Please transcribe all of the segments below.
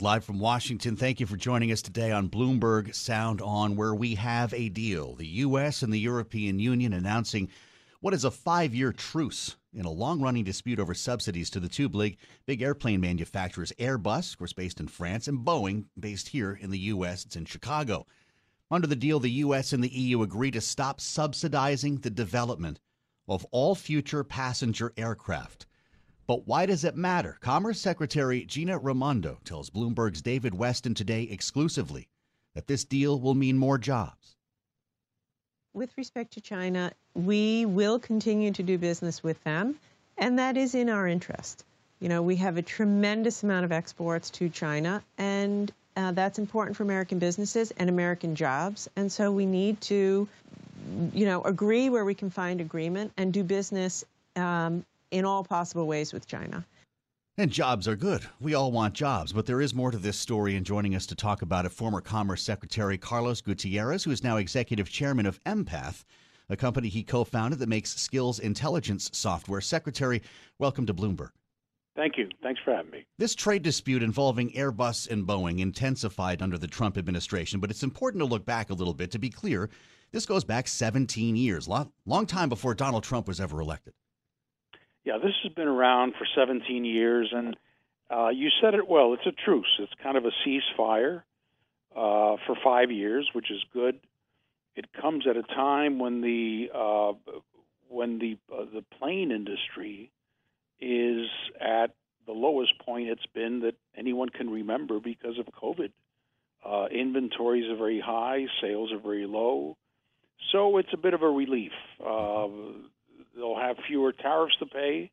Live from Washington, thank you for joining us today on Bloomberg Sound On, where we have a deal. The U.S. and the European Union announcing what is a five year truce in a long running dispute over subsidies to the two big, big airplane manufacturers Airbus, of course, based in France, and Boeing, based here in the U.S. It's in Chicago. Under the deal, the U.S. and the EU agree to stop subsidizing the development of all future passenger aircraft. But why does it matter? Commerce Secretary Gina Raimondo tells Bloomberg's David Westin today exclusively that this deal will mean more jobs. With respect to China, we will continue to do business with them, and that is in our interest. You know, we have a tremendous amount of exports to China, and uh, that's important for American businesses and American jobs. And so we need to, you know, agree where we can find agreement and do business um, in all possible ways with China. And jobs are good. We all want jobs, but there is more to this story. And joining us to talk about it, former Commerce Secretary Carlos Gutierrez, who is now executive chairman of Empath, a company he co founded that makes skills intelligence software. Secretary, welcome to Bloomberg. Thank you. Thanks for having me. This trade dispute involving Airbus and Boeing intensified under the Trump administration, but it's important to look back a little bit. To be clear, this goes back 17 years, long, long time before Donald Trump was ever elected. Yeah, this has been around for 17 years, and uh, you said it well. It's a truce. It's kind of a ceasefire uh, for five years, which is good. It comes at a time when the uh, when the uh, the plane industry is at the lowest point it's been that anyone can remember because of COVID. Uh, inventories are very high, sales are very low, so it's a bit of a relief. They'll have fewer tariffs to pay.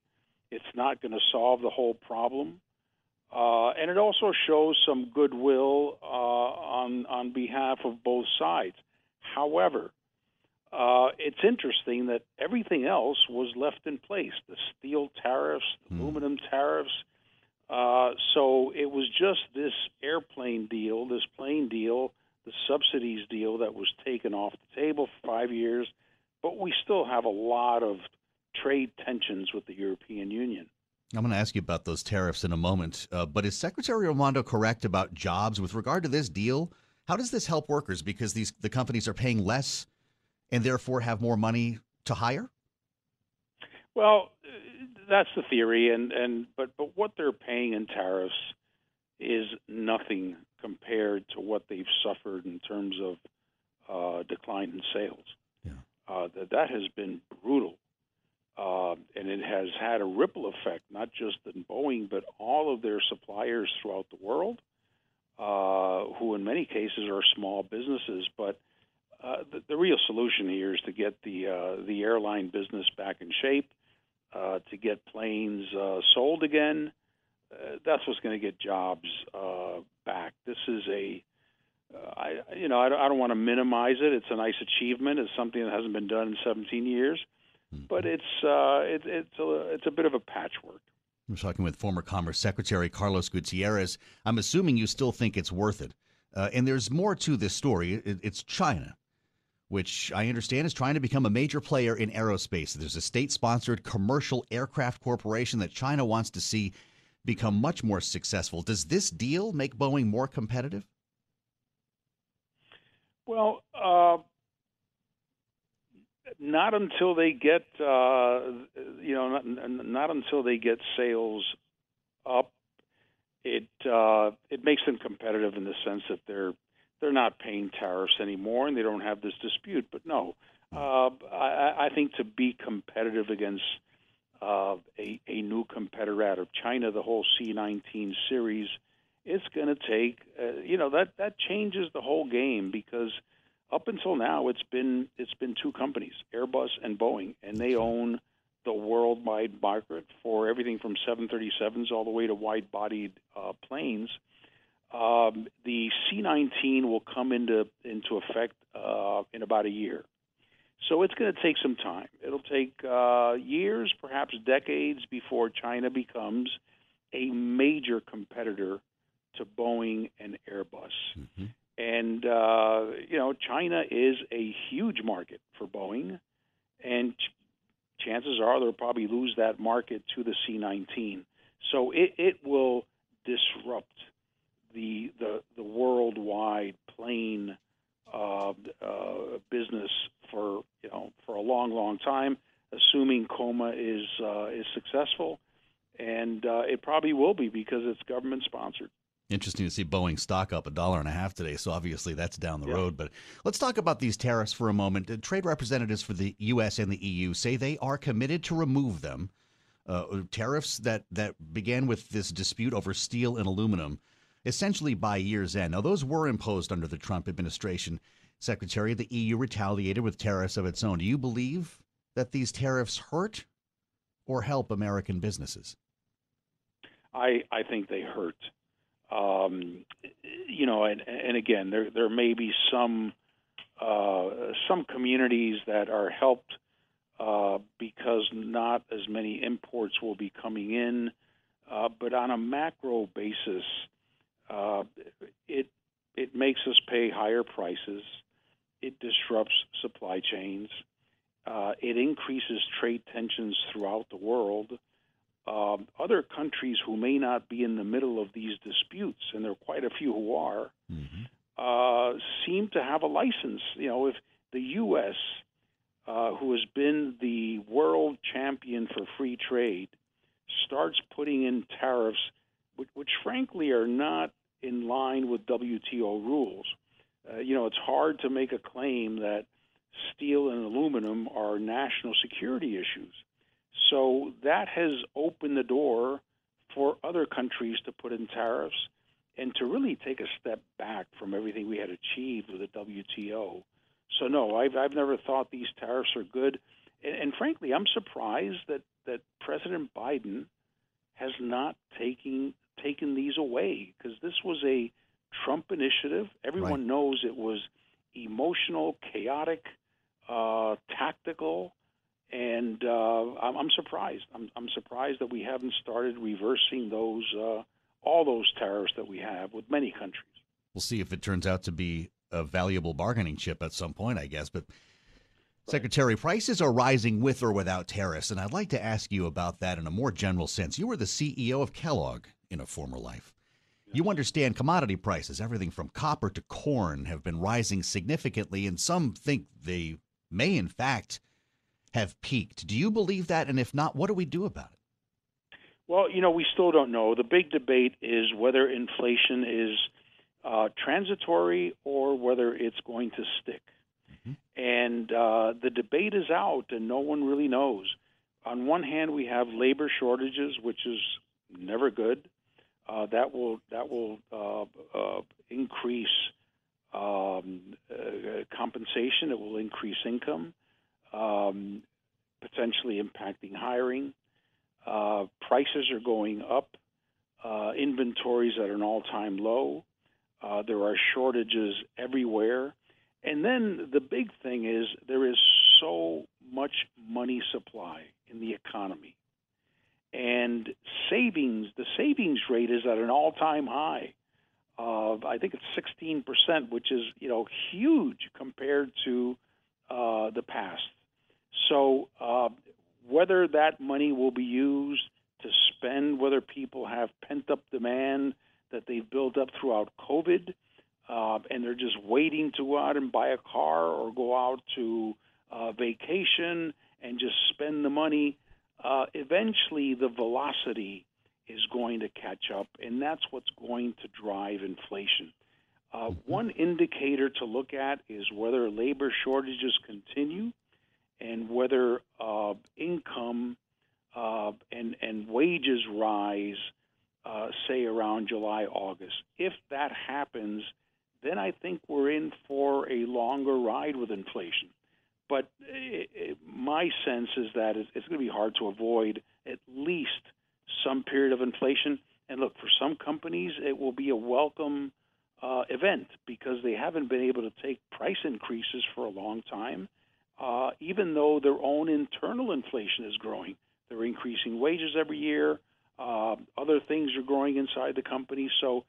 It's not going to solve the whole problem. Uh, and it also shows some goodwill uh, on on behalf of both sides. However, uh, it's interesting that everything else was left in place: the steel tariffs, the mm. aluminum tariffs. Uh, so it was just this airplane deal, this plane deal, the subsidies deal that was taken off the table for five years but we still have a lot of trade tensions with the European Union. I'm going to ask you about those tariffs in a moment. Uh, but is Secretary Raimondo correct about jobs with regard to this deal? How does this help workers because these the companies are paying less and therefore have more money to hire? Well, that's the theory, and, and but but what they're paying in tariffs is nothing compared to what they've suffered in terms of uh, decline in sales. Uh, that that has been brutal, uh, and it has had a ripple effect, not just in Boeing, but all of their suppliers throughout the world, uh, who in many cases are small businesses. But uh, the, the real solution here is to get the uh, the airline business back in shape, to get planes sold again. That's what's going to get jobs back. This is a I, you know, I, I don't want to minimize it. It's a nice achievement. It's something that hasn't been done in 17 years, mm-hmm. but it's uh, it, it's a it's a bit of a patchwork. I'm talking with former Commerce Secretary Carlos Gutierrez. I'm assuming you still think it's worth it. Uh, and there's more to this story. It, it's China, which I understand is trying to become a major player in aerospace. There's a state sponsored commercial aircraft corporation that China wants to see become much more successful. Does this deal make Boeing more competitive? Well, uh, not until they get, uh, you know, not, not until they get sales up uh, it makes them competitive in the sense that they're they're not paying tariffs anymore and they don't have this dispute. But no, uh, I, I think to be competitive against uh, a, a new competitor out of China, the whole C19 series, it's going to take, uh, you know, that that changes the whole game because up until now it's been it's been two companies, Airbus and Boeing, and they own the worldwide market for everything from 737s all the way to wide-bodied uh, planes. Um, the C19 will come into into effect uh, in about a year. So it's going to take some time. It'll take uh, years, perhaps decades, before China becomes a major competitor to Boeing and Airbus. Mm-hmm. And, uh, you know, China is a huge market for Boeing, and ch- chances are they'll probably lose that market to the C 19. So it, it will disrupt the, the, the worldwide plane uh, uh, business for you know for a long, long time, assuming COMAC is uh, is successful, and uh, it probably will be because it's government sponsored. Interesting to see Boeing stock up a dollar and a half today. So obviously that's down the yeah. road. But let's talk about these tariffs for a moment. Trade representatives for the U.S. and the EU say they are committed to remove them. Uh, tariffs that that began with this dispute over steel and aluminum essentially by year's end. Now, those were imposed under the Trump administration. Secretary, the EU retaliated with tariffs of its own. Do you believe that these tariffs hurt or help American businesses? I, I think they hurt. Um, you know, and, and again, there there may be some uh, some communities that are helped uh, because not as many imports will be coming in. Uh, but on a macro basis, uh, it it makes us pay higher prices. It disrupts supply chains. Uh, it increases trade tensions throughout the world. Um, other countries who may not be in the middle of these disputes, and there are quite a few who are, mm-hmm. uh, seem to have a license. You know, if the U.S., uh, who has been the world champion for free trade, starts putting in tariffs, which, which frankly are not in line with WTO rules. Uh, you know, it's hard to make a claim that steel and aluminum are national security issues. So that has opened the door for other countries to put in tariffs and to really take a step back from everything we had achieved with the WTO. So no, I've I've never thought these tariffs are good, and, and frankly, I'm surprised that that President Biden has not taken taken these away because this was a Trump initiative. Everyone right. knows it was emotional, chaotic, uh, tactical, and uh, I'm, I'm, surprised. I'm, I'm, surprised that we haven't started reversing those uh, all those tariffs that we have with many countries. We'll see if it turns out to be a valuable bargaining chip at some point, I guess. But Secretary, prices are rising with or without tariffs, and I'd like to ask you about that in a more general sense. You were the CEO of Kellogg in a former life. You understand commodity prices, everything from copper to corn, have been rising significantly, and some think they may, in fact, have peaked. Do you believe that? And if not, what do we do about it? Well, you know, we still don't know. The big debate is whether inflation is uh, transitory or whether it's going to stick. Mm-hmm. And uh, the debate is out, and no one really knows. On one hand, we have labor shortages, which is never good uh, that will that will uh, uh, increase um, uh, compensation. It will increase income, um, potentially impacting hiring. Uh, prices are going up. Uh, inventories at an all-time low. there are shortages everywhere. And then the big thing is there is so much money supply in the economy and savings the savings rate is at an all time high of I think it's 16 percent, which is you know huge compared to uh, the past. So uh, whether that money will be used to spend, whether people have pent up demand that they've built up throughout COVID, uh, and they're just waiting to go out and buy a car or go out to uh, vacation and just spend the money uh, eventually the velocity is going to catch up, and that's what's going to drive inflation. Uh, one indicator to look at is whether labor shortages continue and whether uh, income uh, and, and wages rise, uh, say around July, August. If that happens, then I think we're in for a longer ride with inflation. But it, it, my sense is that it's, it's going to be hard to avoid at least some period of inflation. And look, for some companies, it will be a welcome uh, event because they haven't been able to take price increases for a long time, uh, even though their own internal inflation is growing. They're increasing wages every year. Uh, other things are growing inside the company. So,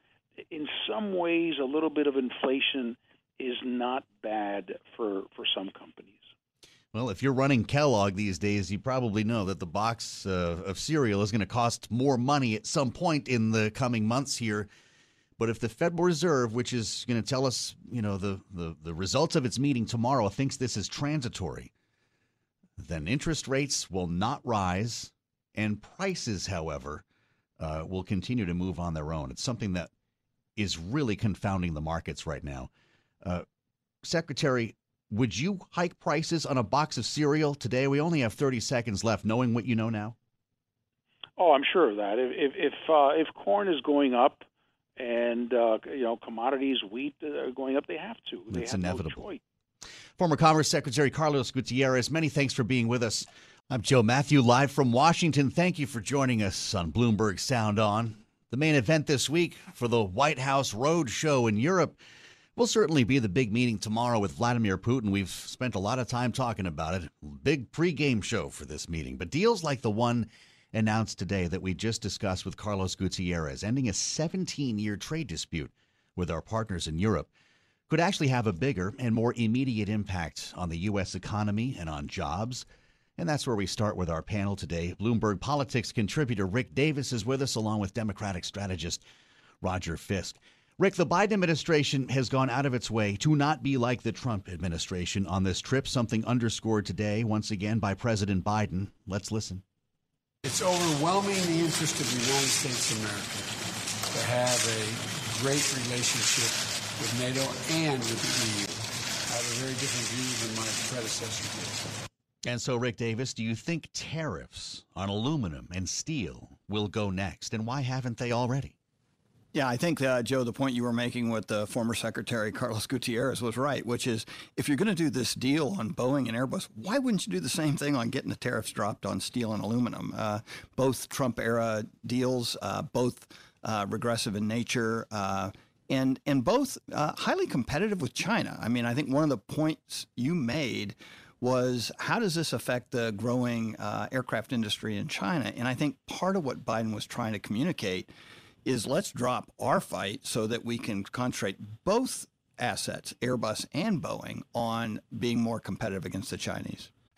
in some ways, a little bit of inflation is not bad for, for some companies. Well, if you're running Kellogg these days, you probably know that the box uh, of cereal is going to cost more money at some point in the coming months here. But if the Federal Reserve, which is going to tell us, you know, the, the, the results of its meeting tomorrow, thinks this is transitory, then interest rates will not rise, and prices, however, uh, will continue to move on their own. It's something that is really confounding the markets right now. Uh, Secretary, would you hike prices on a box of cereal today? We only have 30 seconds left, knowing what you know now. Oh, I'm sure of that. If if uh, if corn is going up and uh, you know commodities, wheat uh, are going up, they have to. They it's have inevitable. No Former Commerce Secretary Carlos Gutierrez, many thanks for being with us. I'm Joe Matthew, live from Washington. Thank you for joining us on Bloomberg Sound On. The main event this week for the White House Road Show in Europe will certainly be the big meeting tomorrow with Vladimir Putin. We've spent a lot of time talking about it. Big pregame show for this meeting. But deals like the one announced today that we just discussed with Carlos Gutierrez, ending a 17 year trade dispute with our partners in Europe, could actually have a bigger and more immediate impact on the U.S. economy and on jobs. And that's where we start with our panel today. Bloomberg Politics contributor Rick Davis is with us, along with Democratic strategist Roger Fisk. Rick, the Biden administration has gone out of its way to not be like the Trump administration on this trip, something underscored today once again by President Biden. Let's listen. It's overwhelming the interest of the United States of America to have a great relationship with NATO and with the EU. I have a very different view than my predecessor did. And so, Rick Davis, do you think tariffs on aluminum and steel will go next? And why haven't they already? Yeah, I think, uh, Joe, the point you were making with the former Secretary Carlos Gutierrez was right, which is if you're going to do this deal on Boeing and Airbus, why wouldn't you do the same thing on getting the tariffs dropped on steel and aluminum? Uh, both Trump era deals, uh, both uh, regressive in nature. Uh, and, and both uh, highly competitive with China. I mean, I think one of the points you made was how does this affect the growing aircraft industry in China? And I think part of what Biden was trying to communicate is let's drop our fight so that we can concentrate both assets, Airbus and Boeing, on being more competitive against the Chinese.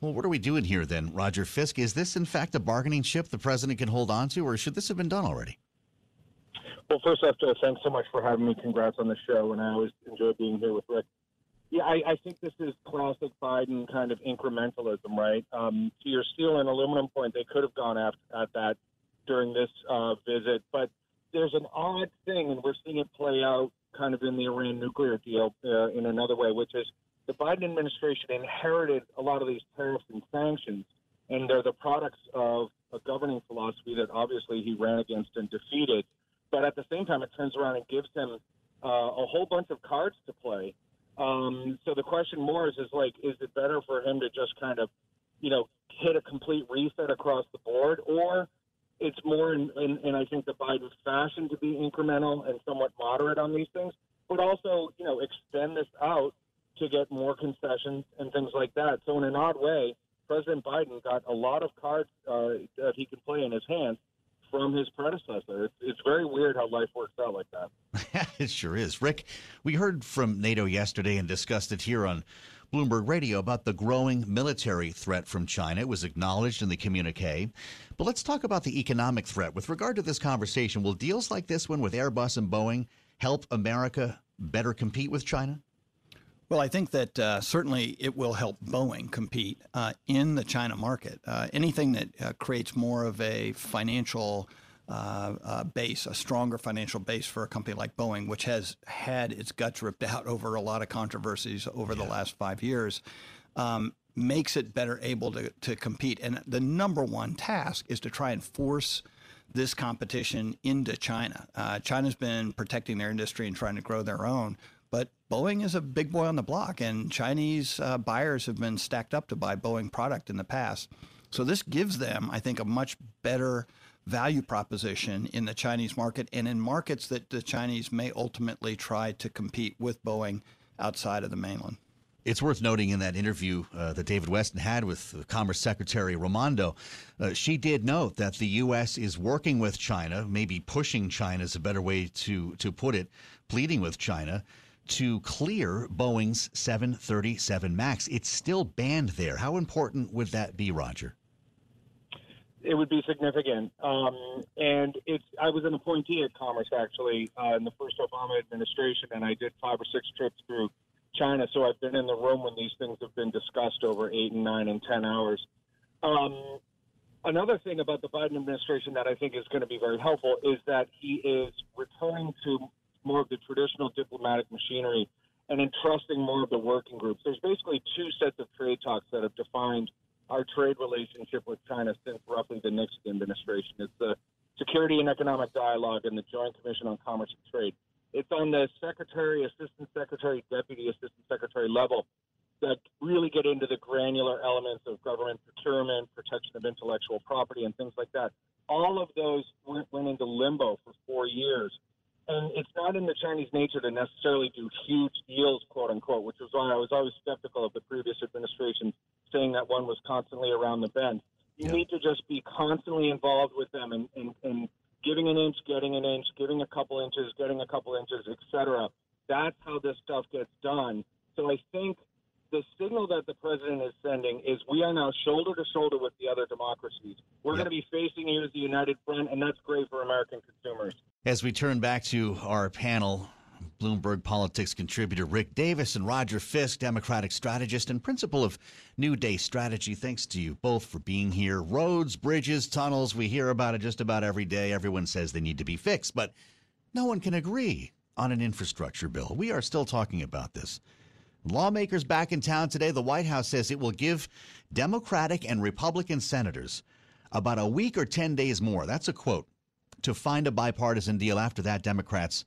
Well, what are we doing here then, Roger Fisk? Is this in fact a bargaining chip the president can hold on to, or should this have been done already? Well, first, I have to thanks so much for having me. Congrats on the show, and I always enjoy being here with Rick. Yeah, I, I think this is classic Biden kind of incrementalism, right? Um, to your steel and aluminum point, they could have gone after, at that during this uh, visit, but there's an odd thing, and we're seeing it play out kind of in the Iran nuclear deal uh, in another way, which is the Biden administration inherited a lot of these tariffs and sanctions, and they're the products of a governing philosophy that obviously he ran against and defeated. But at the same time, it turns around and gives him uh, a whole bunch of cards to play um, so the question more is, is like, is it better for him to just kind of, you know, hit a complete reset across the board, or it's more in, in, in I think the Biden fashion to be incremental and somewhat moderate on these things, but also, you know, extend this out to get more concessions and things like that. So in an odd way, President Biden got a lot of cards uh, that he can play in his hands from his predecessor. It's, it's very weird how life works out like that. it sure is. Rick, we heard from NATO yesterday and discussed it here on Bloomberg Radio about the growing military threat from China. It was acknowledged in the communique. But let's talk about the economic threat. With regard to this conversation, will deals like this one with Airbus and Boeing help America better compete with China? Well, I think that uh, certainly it will help Boeing compete uh, in the China market. Uh, anything that uh, creates more of a financial uh, uh, base, a stronger financial base for a company like Boeing, which has had its guts ripped out over a lot of controversies over yeah. the last five years, um, makes it better able to, to compete. And the number one task is to try and force this competition into China. China's been protecting their industry and trying to grow their own Boeing is a big boy on the block, and Chinese uh, buyers have been stacked up to buy Boeing product in the past. So this gives them, I think, a much better value proposition in the Chinese market and in markets that the Chinese may ultimately try to compete with Boeing outside of the mainland. It's worth noting in that interview uh, that David Westin had with Commerce Secretary Raimondo, uh, she did note that the U.S. is working with China, maybe pushing China is a better way to, to put it, pleading with China to clear Boeing's 737 MAX. It's still banned there. How important would that be, Roger? It would be significant. Um, and it's, I was an appointee at Commerce actually uh, in the first Obama administration, and I did five or six trips through China. So I've been in the room when these things have been discussed over eight and nine and 10 hours. Um, another thing about the Biden administration that I think is going to be very helpful is that he is returning to more of the traditional diplomatic machinery and entrusting more of the working groups. There's basically two sets of trade talks that have defined our trade relationship with China since roughly the Nixon administration. It's the Security and Economic Dialogue and the Joint Commission on Commerce and Trade. It's on the secretary, assistant secretary, deputy assistant secretary level that really get into the granular elements of government procurement, protection of intellectual property, and things like that. All of those went, went into limbo for four years and it's not in the Chinese nature to necessarily do huge deals, quote unquote, which is why I was always skeptical of the previous administration saying that one was constantly around the bend. You yeah. need to just be constantly involved with them and, and, and giving an inch, getting an inch, giving a couple inches, getting a couple inches, etc. That's how this stuff gets done. So I think the signal that the president is sending is we are now shoulder to shoulder with the other democracies. We're yep. going to be facing you as the united front, and that's great for American consumers. As we turn back to our panel, Bloomberg Politics contributor Rick Davis and Roger Fisk, Democratic strategist and principal of New Day Strategy. Thanks to you both for being here. Roads, bridges, tunnels, we hear about it just about every day. Everyone says they need to be fixed, but no one can agree on an infrastructure bill. We are still talking about this. Lawmakers back in town today. The White House says it will give Democratic and Republican senators about a week or 10 days more. That's a quote to find a bipartisan deal. After that, Democrats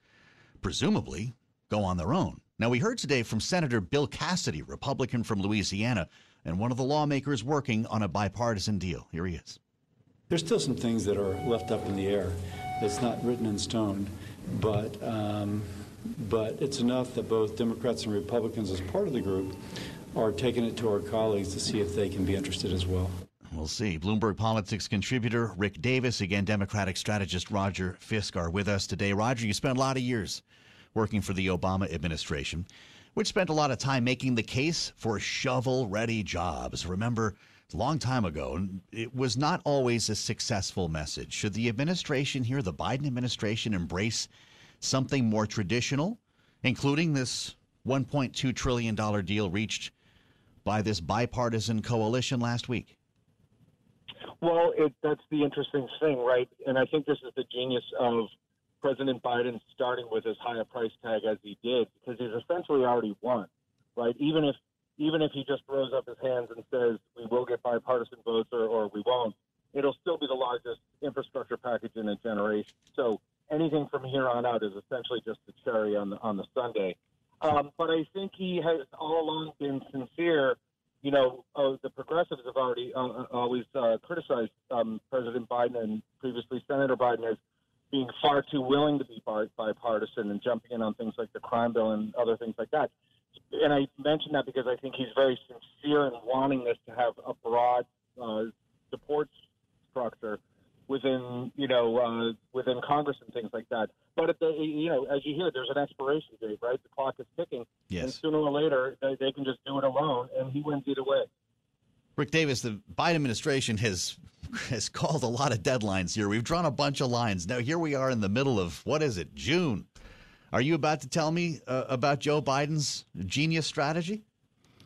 presumably go on their own. Now, we heard today from Senator Bill Cassidy, Republican from Louisiana, and one of the lawmakers working on a bipartisan deal. Here he is. There's still some things that are left up in the air. It's not written in stone, but um, but it's enough that both Democrats and Republicans, as part of the group, are taking it to our colleagues to see if they can be interested as well. We'll see. Bloomberg Politics contributor Rick Davis, again, Democratic strategist Roger Fisk are with us today. Roger, you spent a lot of years working for the Obama administration, which spent a lot of time making the case for shovel ready jobs. Remember, a long time ago, it was not always a successful message. Should the administration here, the Biden administration, embrace something more traditional, including this $1.2 trillion deal reached by this bipartisan coalition last week? Well, it, that's the interesting thing, right? And I think this is the genius of President Biden starting with as high a price tag as he did, because he's essentially already won, right? Even if even if he just throws up his hands and says we will get bipartisan votes or, or we won't, it'll still be the largest infrastructure package in a generation. So anything from here on out is essentially just the cherry on the on the sundae. Um, but I think he has all along been sincere you know, uh, the progressives have already uh, uh, always uh, criticized um, President Biden and previously Senator Biden as being far too willing to be bipartisan and jumping in on things like the crime bill and other things like that. And I mention that because I think he's very sincere in wanting this to have a broad uh, support structure within you know uh, within Congress and things like that. But at the you know as you hear, there's an expiration date, right? The clock is ticking, yes. and sooner or later they, they can just do it alone, and he wins either way. Rick Davis, the Biden administration has has called a lot of deadlines here. We've drawn a bunch of lines. Now here we are in the middle of what is it? June. Are you about to tell me uh, about Joe Biden's genius strategy?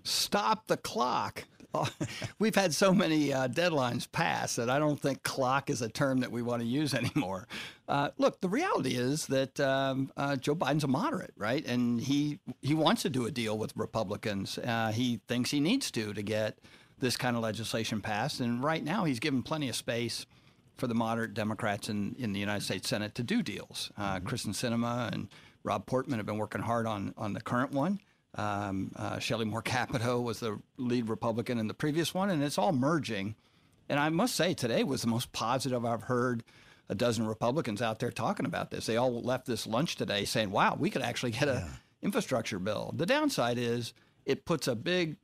Stop the clock. we've had so many uh, deadlines pass that I don't think clock is a term that we want to use anymore. Uh, look, the reality is that um, uh, Joe Biden's a moderate, right? And he he wants to do a deal with Republicans. Uh, he thinks he needs to to get this kind of legislation passed. And right now, he's given plenty of space for the moderate Democrats in, in the United States Senate to do deals. Uh, mm-hmm. Kyrsten Sinema and Rob Portman have been working hard on on the current one. Um, uh, Shelley Moore Capito was the lead Republican in the previous one, and it's all merging. And I must say, today was the most positive I've heard a dozen Republicans out there talking about this. They all left this lunch today saying, wow, we could actually get an infrastructure bill. The downside is it puts a big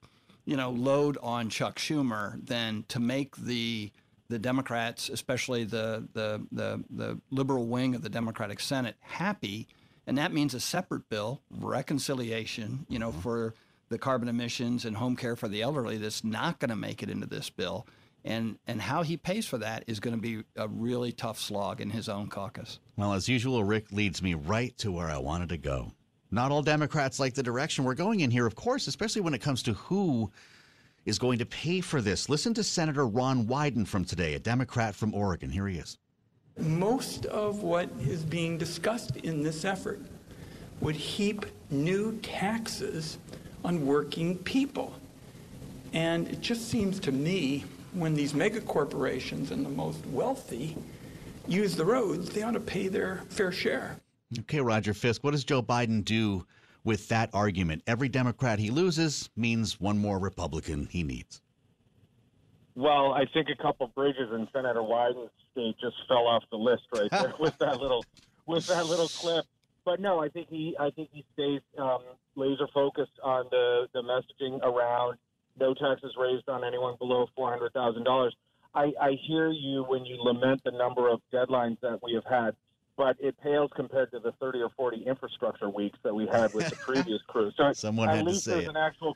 you know, load on Chuck Schumer then to make the the Democrats, especially the, the the the liberal wing of the Democratic Senate, happy and that means a separate bill, reconciliation, you know, mm-hmm. for the carbon emissions and home care for the elderly that's not going to make it into this bill. And, and how he pays for that is going to be a really tough slog in his own caucus. Well, as usual, Rick leads me right to where I wanted to go. Not all Democrats like the direction we're going in here, of course, especially when it comes to who is going to pay for this. Listen to Senator Ron Wyden from today, a Democrat from Oregon. Here he is. Most of what is being discussed in this effort would heap new taxes on working people. And it just seems to me when these mega corporations and the most wealthy use the roads, they ought to pay their fair share. Okay, Roger Fisk, what does Joe Biden do with that argument? Every Democrat he loses means one more Republican he needs. Well, I think a couple bridges in Senator Wyden's state just fell off the list right there with that little with that little clip. But no, I think he I think he stays um, laser focused on the the messaging around no taxes raised on anyone below four hundred thousand dollars. I, I hear you when you lament the number of deadlines that we have had, but it pales compared to the thirty or forty infrastructure weeks that we had with the previous crew. So Someone at had least to say there's it. an actual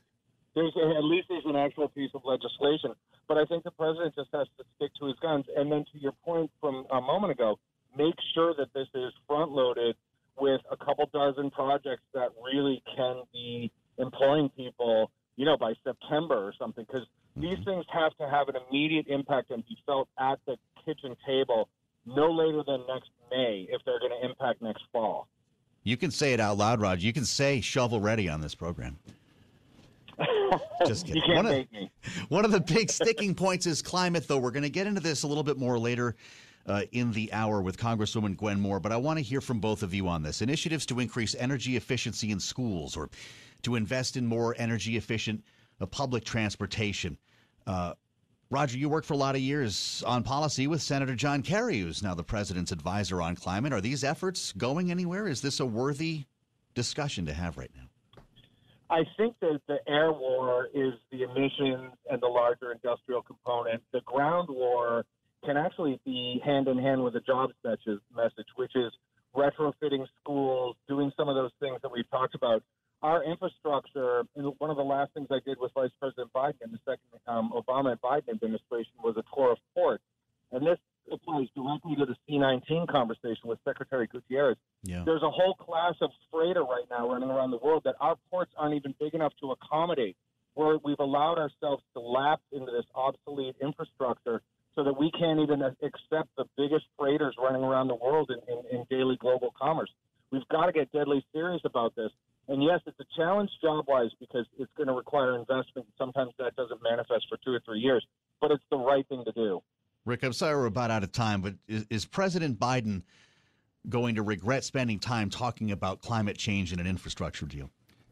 there's at least there's an actual piece of legislation. But I think the president just has to stick to his guns. And then to your point from a moment ago, make sure that this is front loaded with a couple dozen projects that really can be employing people, you know, by September or something, because mm-hmm. these things have to have an immediate impact and be felt at the kitchen table no later than next May if they're going to impact next fall. You can say it out loud, Roger. You can say shovel ready on this program. Just kidding. One, of, one of the big sticking points is climate, though. We're going to get into this a little bit more later uh, in the hour with Congresswoman Gwen Moore, but I want to hear from both of you on this. Initiatives to increase energy efficiency in schools or to invest in more energy efficient uh, public transportation. Uh, Roger, you worked for a lot of years on policy with Senator John Kerry, who's now the president's advisor on climate. Are these efforts going anywhere? Is this a worthy discussion to have right now? I think that the air war is the emissions and the larger industrial component. The ground war can actually be hand in hand with the jobs message, which is retrofitting schools, doing some of those things that we've talked about. Our infrastructure, one of the last things I did with Vice President Biden in the second um, Obama and Biden administration was a tour of ports. And this applies directly to the C-19 conversation with Secretary Gutierrez. Yeah. There's a whole class of freighter right now running around the world that our ports aren't even big enough to accommodate. Where we've allowed ourselves to lapse into this obsolete infrastructure so that we can't even accept the biggest freighters running around the world in, in, in daily global commerce. We've got to get deadly serious about this. And yes, it's a challenge job wise because it's going to require investment. Sometimes that doesn't manifest for two or three years, but it's the right thing to do. Rick, I'm sorry we're about out of time, but is, is President Biden going to regret spending time talking about climate change in an infrastructure deal?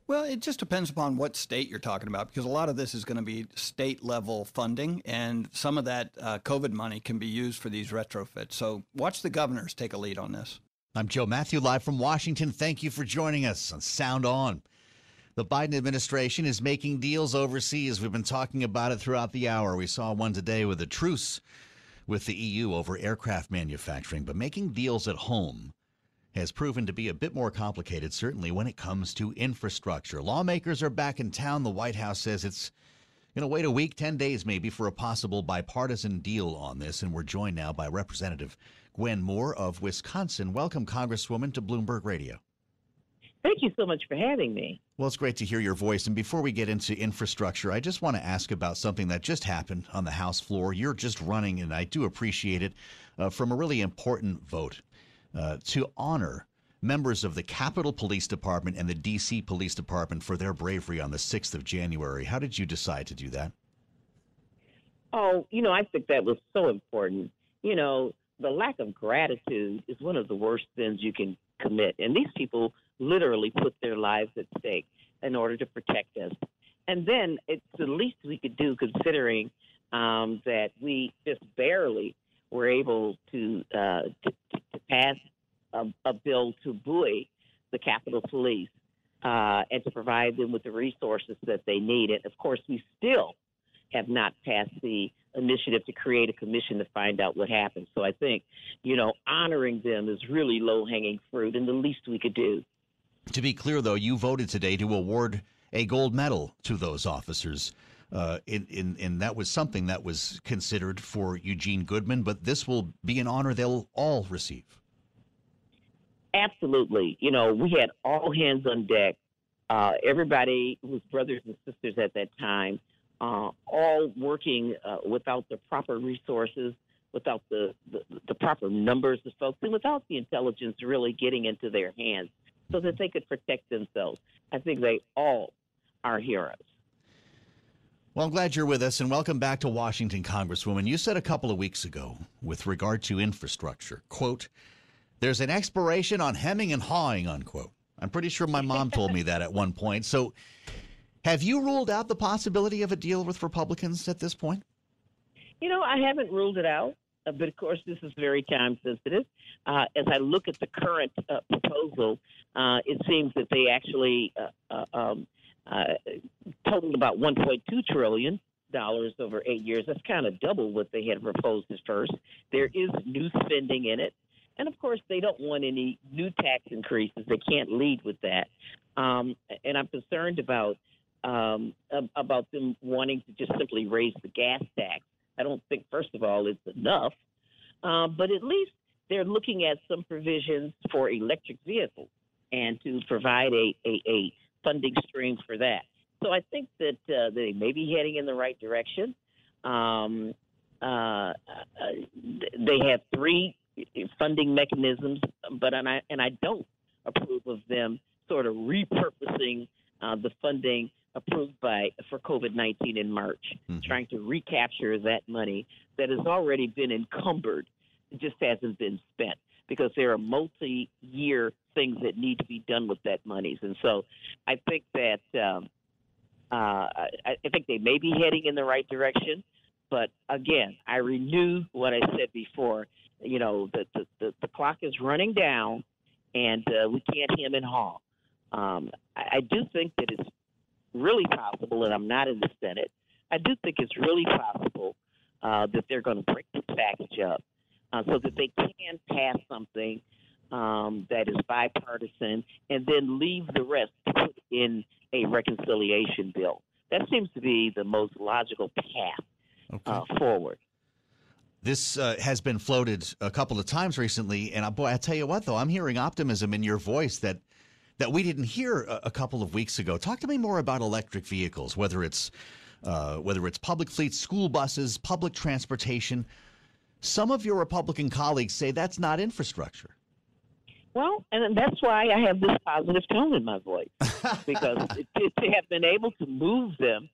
Well, it just depends upon what state you're talking about because a lot of this is going to be state level funding, and some of that uh, COVID money can be used for these retrofits. So watch the governors take a lead on this. I'm Joe Matthew, live from Washington. Thank you for joining us on Sound On. The Biden administration is making deals overseas. We've been talking about it throughout the hour. We saw one today with a truce with the EU over aircraft manufacturing, but making deals at home has proven to be a bit more complicated, certainly when it comes to infrastructure. Lawmakers are back in town. The White House says it's going to wait a week, 10 days maybe, for a possible bipartisan deal on this. And we're joined now by Representative Gwen Moore of Wisconsin. Welcome, Congresswoman, to Bloomberg Radio. Thank you so much for having me. Well, it's great to hear your voice. And before we get into infrastructure, I just want to ask about something that just happened on the House floor. You're just running, and I do appreciate it, uh, from a really important vote uh, to honor members of the Capitol Police Department and the D.C. Police Department for their bravery on the 6th of January. How did you decide to do that? Oh, you know, I think that was so important. You know, the lack of gratitude is one of the worst sins you can commit. And these people literally put their lives at stake in order to protect us. And then it's the least we could do considering um, that we just barely were able to, uh, to, to pass a, a, bill to buoy the Capitol Police uh, and to provide them with the resources that they need. And of course, we still have not passed the initiative to create a commission to find out what happened. So I think, you know, honoring them is really low hanging fruit and the least we could do. To be clear, though, you voted today to award a gold medal to those officers. Uh, in, in, and that was something that was considered for Eugene Goodman, but this will be an honor they'll all receive. Absolutely. You know, we had all hands on deck. Uh, everybody was brothers and sisters at that time, uh, all working uh, without the proper resources, without the, the, the proper numbers of folks, and without the intelligence really getting into their hands so that they could protect themselves. I think they all are heroes. Well, I'm glad you're with us and welcome back to Washington, Congresswoman. You said a couple of weeks ago with regard to infrastructure, quote, there's an expiration on hemming and hawing, unquote. I'm pretty sure my mom told me that at one point. So have you ruled out the possibility of a deal with Republicans at this point? You know, I haven't ruled it out. Uh, but of course, this is very time sensitive. Uh, as I look at the current uh, proposal, uh, it seems that they actually uh, uh, um, totaled about 1.2 trillion dollars over eight years. That's kind of double what they had proposed at first. There is new spending in it. And of course, they don't want any new tax increases. They can't lead with that. Um, and I'm concerned about um, about them wanting to just simply raise the gas tax I don't think, first of all, it's enough, uh, but at least they're looking at some provisions for electric vehicles and to provide a, a, a funding stream for that. So I think that uh, they may be heading in the right direction. Um, uh, uh they have three funding mechanisms, but and I and I don't approve of them sort of repurposing uh, the funding approved by for COVID-19 in March, mm-hmm. trying to recapture that money that has already been encumbered, it just hasn't been spent because there are multi-year things that need to be done with that monies, and so I think that um, uh, I, I think they may be heading in the right direction. But again, I renew what I said before. You know, the the, the, the clock is running down, and uh, we can't hem and haw. Um, I, I do think that it's really possible, and I'm not in the Senate. I do think it's really possible uh, that they're going to break this package up uh, so that they can pass something um, that is bipartisan and then leave the rest to put in a reconciliation bill. That seems to be the most logical path okay. uh, forward. This uh, has been floated a couple of times recently, and uh, boy, I tell you what, though, I'm hearing optimism in your voice that that we didn't hear a, a couple of weeks ago. Talk to me more about electric vehicles, whether it's uh, whether it's public fleets, school buses, public transportation. Some of your Republican colleagues say that's not infrastructure. Well, and that's why I have this positive tone in my voice because to, have been able to move them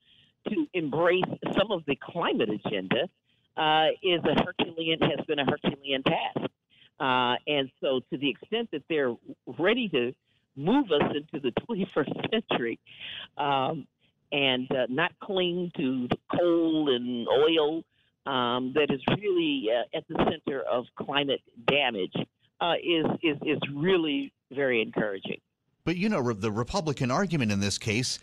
to embrace some of the climate agenda uh, is a Herculean has been a Herculean task. Uh, and so, to the extent that they're ready to move us into the 21st century um, and uh, not cling to the coal and oil um, that is really uh, at the center of climate damage uh, is, is, is really very encouraging. But you know, the Republican argument in this case,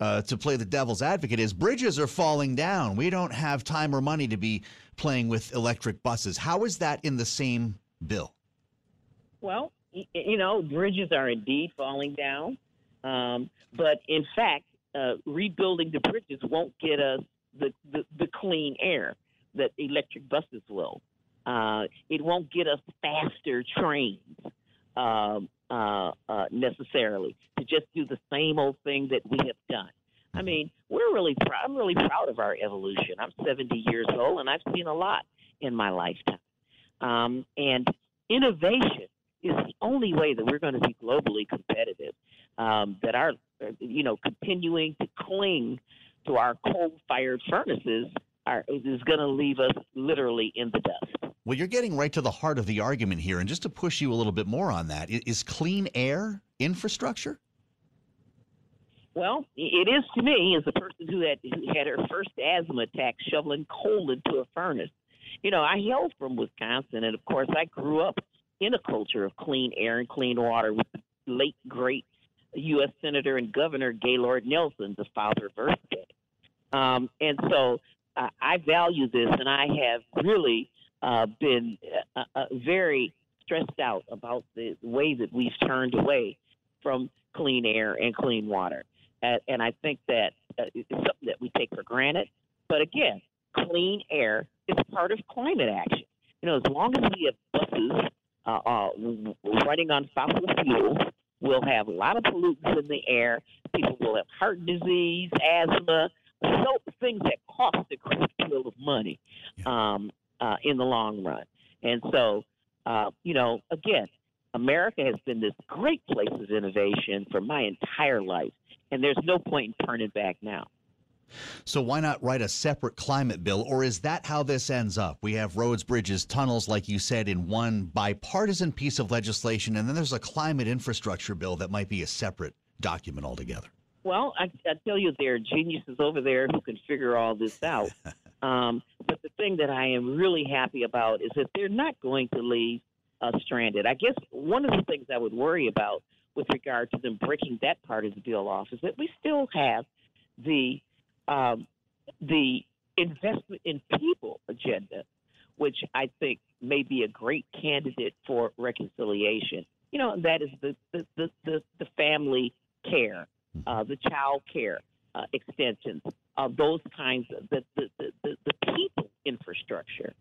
uh, to play the devil's advocate, is bridges are falling down. We don't have time or money to be playing with electric buses. How is that in the same bill? Well, you know, bridges are indeed falling down. Um, but in fact, uh, rebuilding the bridges won't get us the, the, the clean air that electric buses will. Uh, it won't get us faster trains um, uh, uh, necessarily to just do the same old thing that we have done. I mm-hmm. mean, we're really proud. I'm really proud of our evolution. I'm 70 years old, and I've seen a lot in my lifetime. Um, and innovation is the only way that we're going to be globally competitive. Um, that our, you know, continuing to cling to our coal-fired furnaces are, is going to leave us literally in the dust. Well, you're getting right to the heart of the argument here, and just to push you a little bit more on that, is clean air infrastructure? Well, it is to me as a person who had who had her first asthma attack shoveling coal into a furnace. You know, I hail from Wisconsin, and of course, I grew up in a culture of clean air and clean water with the late great U.S. Senator and Governor Gaylord Nelson, the father of Earth Day. Um, and so uh, I value this, and I have really uh, been uh, uh very stressed out about the way that we've turned away from clean air and clean water. And, and I think that uh, it's something that we take for granted. But again, clean air is part of climate action. You know, as long as we have buses uh, uh, running on fossil fuels. We'll have a lot of pollutants in the air. People will have heart disease, asthma, so things that cost a great deal of money um, uh, in the long run. And so, uh, you know, again, America has been this great place of innovation for my entire life, and there's no point in turning back now. So why not write a separate climate bill? Or is that how this ends up? We have roads, bridges, tunnels, like you said, in one bipartisan piece of legislation, and then there's a climate infrastructure bill that might be a separate document altogether. Well, I, I tell you, there are geniuses over there who can figure all this out. um, but the thing that I am really happy about is that they're not going to leave us stranded. I guess one of the things I would worry about with regard to them breaking that part of the bill off is that we still have the um, the investment in people agenda, which I think may be a great candidate for reconciliation. You know, that is the the the, the, the family care, uh, the child care uh, extensions, uh, those kinds of the the, the, the people infrastructure.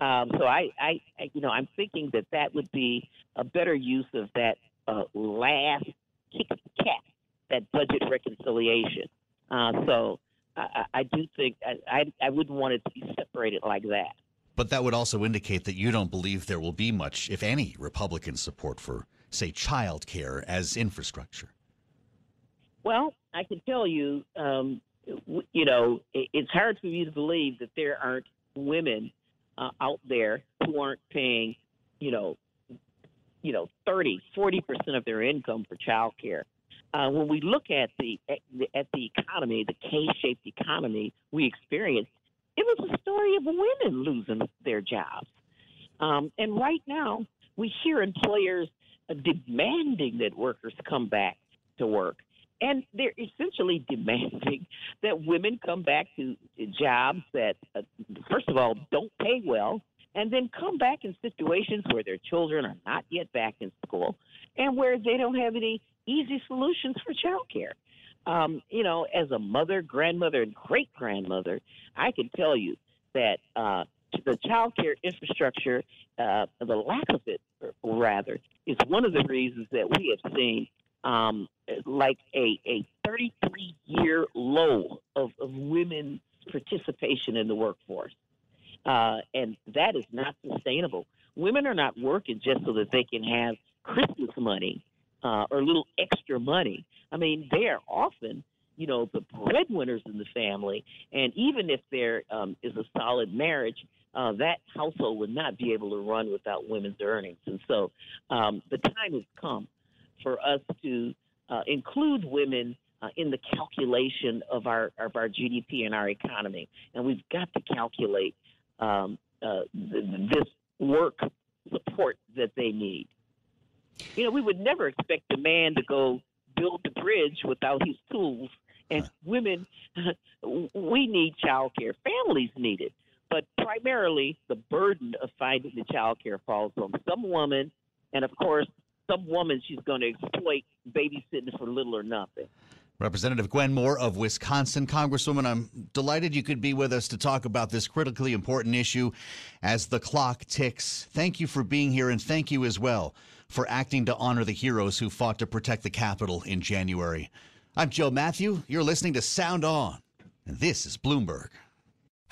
Um, so I, I, I, you know, I'm thinking that that would be a better use of that uh, last kick cat, that budget reconciliation. Uh, so I, I do think I, I, I wouldn't want it to be separated like that. But that would also indicate that you don't believe there will be much, if any, Republican support for, say, child care as infrastructure. Well, I can tell you, um, you know, it's hard for me to believe that there aren't women uh, out there who aren't paying, you know, you know, 30, 40% of their income for child care uh, when we look at the at the economy, the K-shaped economy we experienced, it was a story of women losing their jobs. Um, and right now, we hear employers demanding that workers come back to work. and they're essentially demanding that women come back to jobs that, uh, first of all, don't pay well, and then come back in situations where their children are not yet back in school and where they don't have any easy solutions for childcare. Um, you know, as a mother, grandmother, and great grandmother, I can tell you that uh, the child care infrastructure, uh, the lack of it, rather, is one of the reasons that we have seen um, like a, a 33 year low of, of women's participation in the workforce. Uh, and that is not sustainable. Women are not working just so that they can have Christmas money uh, or a little extra money. I mean, they are often, you know, the breadwinners in the family. And even if there um, is a solid marriage, uh, that household would not be able to run without women's earnings. And so um, the time has come for us to uh, include women uh, in the calculation of our of our GDP and our economy, and we've got to calculate um, uh, th- this work support that they need. You know, we would never expect a man to go build the bridge without his tools, and women, we need child care. Families need it, but primarily the burden of finding the child care falls on some woman, and of course some woman she's going to exploit babysitting for little or nothing. Representative Gwen Moore of Wisconsin. Congresswoman, I'm delighted you could be with us to talk about this critically important issue as the clock ticks. Thank you for being here, and thank you as well for acting to honor the heroes who fought to protect the Capitol in January. I'm Joe Matthew. You're listening to Sound On, and this is Bloomberg.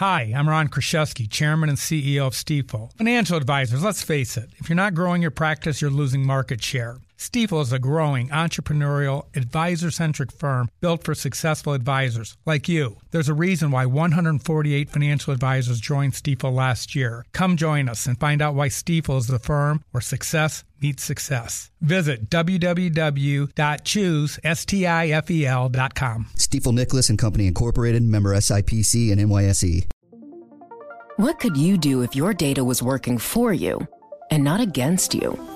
Hi, I'm Ron Kruszewski, Chairman and CEO of Stifel. Financial advisors, let's face it, if you're not growing your practice, you're losing market share. Stifel is a growing, entrepreneurial, advisor centric firm built for successful advisors like you. There's a reason why 148 financial advisors joined Stifel last year. Come join us and find out why Stifel is the firm where success meets success. Visit www.choosestifel.com. Stifel Nicolaus and Company Incorporated, member SIPC and NYSE. What could you do if your data was working for you and not against you?